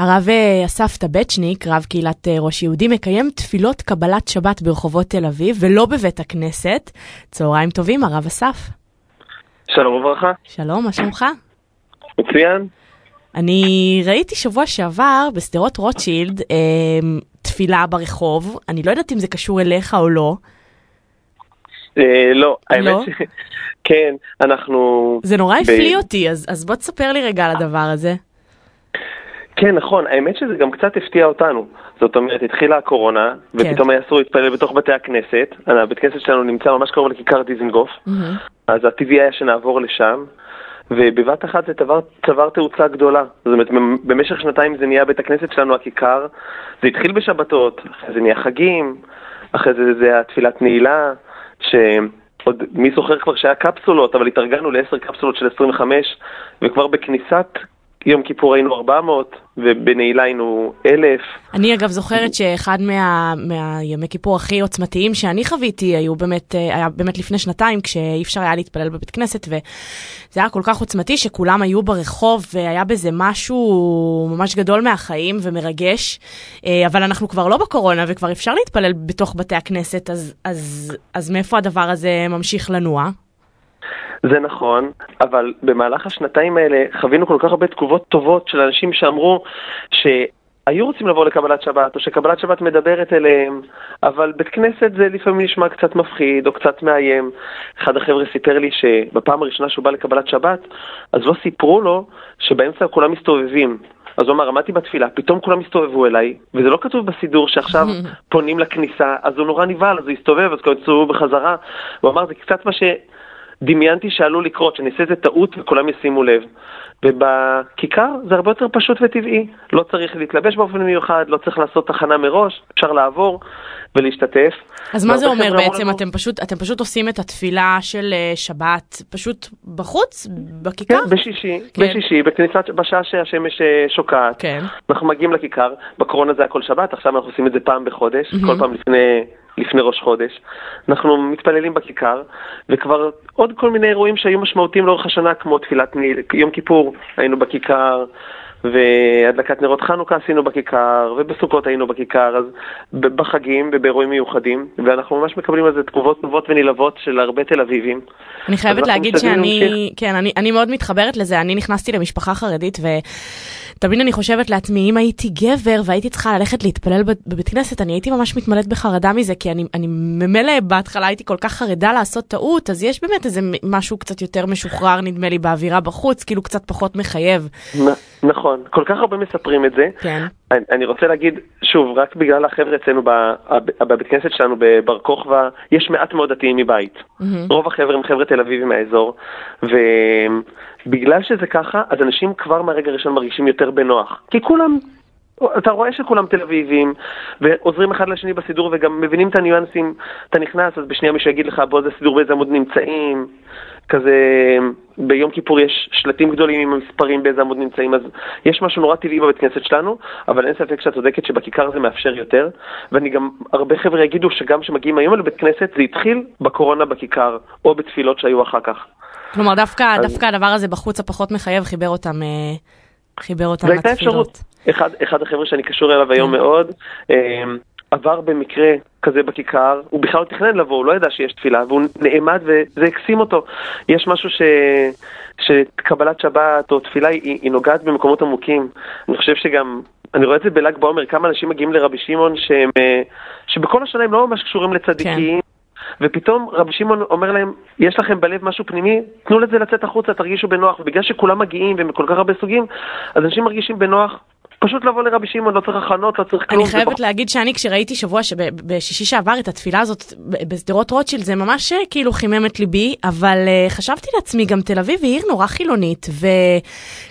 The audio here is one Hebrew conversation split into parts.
הרב אה, אסף טבצ'ניק, רב קהילת אה, ראש יהודי, מקיים תפילות קבלת שבת ברחובות תל אביב ולא בבית הכנסת. צהריים טובים, הרב אסף. שלום וברכה. שלום, מה שלומך? מצוין. אני ראיתי שבוע שעבר בשדרות רוטשילד אה, תפילה ברחוב, אני לא יודעת אם זה קשור אליך או לא. אה, לא, האמת לא? ש... כן, אנחנו... זה נורא ב- הפליא אותי, אז, אז בוא תספר לי רגע על הדבר הזה. כן, נכון, האמת שזה גם קצת הפתיע אותנו. זאת אומרת, התחילה הקורונה, כן. ופתאום היה אסור להתפלל בתוך בתי הכנסת. הבית כנסת שלנו נמצא ממש קרוב לכיכר דיזנגוף, מהמם. אז הטבעי היה שנעבור לשם, ובבת אחת זה צבר, צבר תאוצה גדולה. זאת אומרת, במשך שנתיים זה נהיה בית הכנסת שלנו הכיכר, זה התחיל בשבתות, אחרי זה נהיה חגים, אחרי זה זה היה תפילת נעילה, שעוד מי זוכר כבר שהיה קפסולות, אבל התארגנו לעשר קפסולות של 25, וכבר בכניסת יום כיפור היינו 400, ובנעילה היינו 1,000. אני אגב זוכרת שאחד מה, מהימי כיפור הכי עוצמתיים שאני חוויתי היו באמת, אה, היה באמת לפני שנתיים כשאי אפשר היה להתפלל בבית כנסת וזה היה כל כך עוצמתי שכולם היו ברחוב והיה בזה משהו ממש גדול מהחיים ומרגש אה, אבל אנחנו כבר לא בקורונה וכבר אפשר להתפלל בתוך בתי הכנסת אז, אז, אז מאיפה הדבר הזה ממשיך לנוע? זה נכון, אבל במהלך השנתיים האלה חווינו כל כך הרבה תגובות טובות של אנשים שאמרו שהיו רוצים לבוא לקבלת שבת, או שקבלת שבת מדברת אליהם, אבל בית כנסת זה לפעמים נשמע קצת מפחיד או קצת מאיים. אחד החבר'ה סיפר לי שבפעם הראשונה שהוא בא לקבלת שבת, אז לא סיפרו לו שבאמצע כולם מסתובבים. אז הוא אמר, עמדתי בתפילה, פתאום כולם הסתובבו אליי, וזה לא כתוב בסידור שעכשיו פונים לכניסה, אז הוא נורא נבהל, אז הוא הסתובב, אז הסתובבו בחזרה. הוא אמר, זה קצת מה שדמיינתי שעלול לקרות, שאני אעשה איזה טעות וכולם ישימו לב. ובכיכר זה הרבה יותר פשוט וטבעי. לא צריך להתלבש באופן מיוחד, לא צריך לעשות תחנה מראש, אפשר לעבור ולהשתתף. אז מה זה אומר בעצם? לנו, אתם פשוט, אתם פשוט עושים את התפילה של אה, שבת פשוט בחוץ? בכיכר? כן, בשישי, כן. בשישי, בכניסת, בשעה שהשמש אה, שוקעת. כן. אנחנו מגיעים לכיכר, בקורונה זה היה כל שבת, עכשיו אנחנו עושים את זה פעם בחודש, מהמם. כל פעם לפני, לפני ראש חודש. אנחנו מתפללים בכיכר, וכבר עוד כל מיני אירועים שהיו משמעותיים לאורך השנה, כמו תפילת יום כיפור, היינו בכיכר, והדלקת נרות חנוכה עשינו בכיכר, ובסוכות היינו בכיכר, אז בחגים ובאירועים מיוחדים, ואנחנו ממש מקבלים על זה תגובות טובות ונלהבות של הרבה תל אביבים. אני חייבת להגיד שאני, להמשיך. כן, אני, אני מאוד מתחברת לזה, אני נכנסתי למשפחה חרדית ותמיד אני חושבת לעצמי, אם הייתי גבר והייתי צריכה ללכת להתפלל בב- בבית כנסת, אני הייתי ממש מתמלאת בחרדה מזה, כי אני, אני ממילא בהתחלה הייתי כל כך חרדה לעשות טעות, אז יש באמת איזה משהו קצת יותר משוחרר, נדמה לי, באווירה בחוץ, כאילו קצת פחות מחייב. נ- נכון, כל כך הרבה מספרים את זה. כן. אני, אני רוצה להגיד, שוב, רק בגלל החבר'ה אצלנו בבית כנסת שלנו בבר כוכבא, יש מעט מאוד דתיים מבית. מהמם. רוב החבר'ה הם חבר'ה תל אביבים מהאזור, ובגלל שזה ככה, אז אנשים כבר מהרגע הראשון מרגישים יותר בנוח. כי כולם, אתה רואה שכולם תל אביבים, ועוזרים אחד לשני בסידור וגם מבינים את הניואנסים. אתה נכנס, אז בשנייה מישהו יגיד לך, בוא זה סידור באיזה עמוד נמצאים. כזה, ביום כיפור יש שלטים גדולים עם המספרים באיזה עמוד נמצאים, אז יש משהו נורא טבעי בבית כנסת שלנו, אבל אין ספק שאת צודקת שבכיכר זה מאפשר יותר, ואני גם, הרבה חבר'ה יגידו שגם כשמגיעים היום לבית כנסת, זה התחיל בקורונה בכיכר, או בתפילות שהיו אחר כך. כלומר, דווקא, אז- דווקא הדבר הזה בחוץ הפחות מחייב חיבר אותם, אה, חיבר אותם לתפילות. אחד, אחד החבר'ה שאני קשור אליו היום כן. מאוד, אה, עבר במקרה כזה בכיכר, הוא בכלל לא תכנן לבוא, הוא לא ידע שיש תפילה, והוא נעמד וזה הקסים אותו. יש משהו ש... שקבלת שבת או תפילה היא, היא נוגעת במקומות עמוקים. אני חושב שגם, אני רואה את זה בל"ג בעומר, כמה אנשים מגיעים לרבי שמעון שהם, אה, שבכל השנה הם לא ממש קשורים לצדיקים. ופתאום רבי שמעון אומר להם, יש לכם בלב משהו פנימי, תנו לזה לצאת החוצה, תרגישו בנוח. ובגלל שכולם מגיעים והם כל כך הרבה סוגים, אז אנשים מרגישים בנוח. פשוט לבוא לרבי שמעון, לא צריך הכנות, לא צריך כלום. אני זה חייבת פחות- להגיד שאני כשראיתי שבוע שבשישי שעבר את התפילה הזאת בשדרות רוטשילד זה ממש אה, כאילו חימם את ליבי אבל uh, חשבתי לעצמי גם תל אביב היא עיר נורא חילונית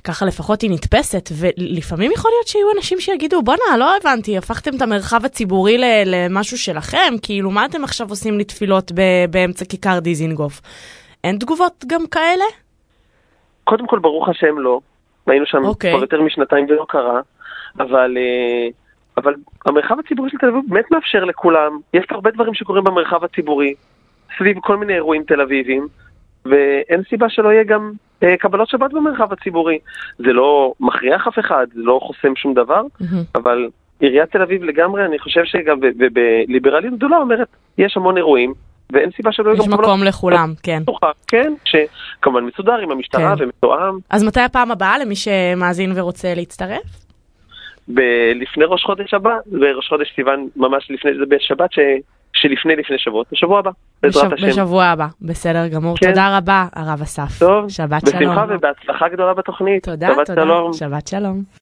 וככה לפחות היא נתפסת ולפעמים יכול להיות שיהיו אנשים שיגידו בואנה לא הבנתי הפכתם את המרחב הציבורי למשהו שלכם כאילו מה אתם עכשיו עושים לי תפילות ב- באמצע כיכר דיזינגוף. אין תגובות גם כאלה? קודם כל, ברוך השם לא. היינו שם אוקיי. כבר יותר משנתיים ולא קרה, אבל, אה, אבל המרחב הציבורי של תל אביב באמת מאפשר לכולם. יש הרבה דברים שקורים במרחב הציבורי, סביב כל מיני אירועים תל אביביים, ואין סיבה שלא יהיה גם אה, קבלות שבת במרחב הציבורי. זה לא מכריח אף אחד, זה לא חוסם שום דבר, אבל עיריית תל אביב לגמרי, אני חושב שגם בליברליות גדולה אומרת, יש המון אירועים, ואין סיבה שלא יהיו גם. יש מקום לכולם, כן. כן, שכמובן מסודר עם המשטרה כן. ומתואם. אז מתי הפעם הבאה למי שמאזין ורוצה להצטרף? ב- לפני ראש חודש הבא, בראש חודש סיוון, ממש לפני, זה בשבת ש... שלפני לפני שבועות, בשבוע הבא, בעזרת השם. בשבוע הבא, בסדר גמור. כן. תודה רבה, הרב אסף. טוב, שבת בשמחה שלום. בשמחה ובהצלחה גדולה בתוכנית. תודה, תודה. שלום. שבת שלום.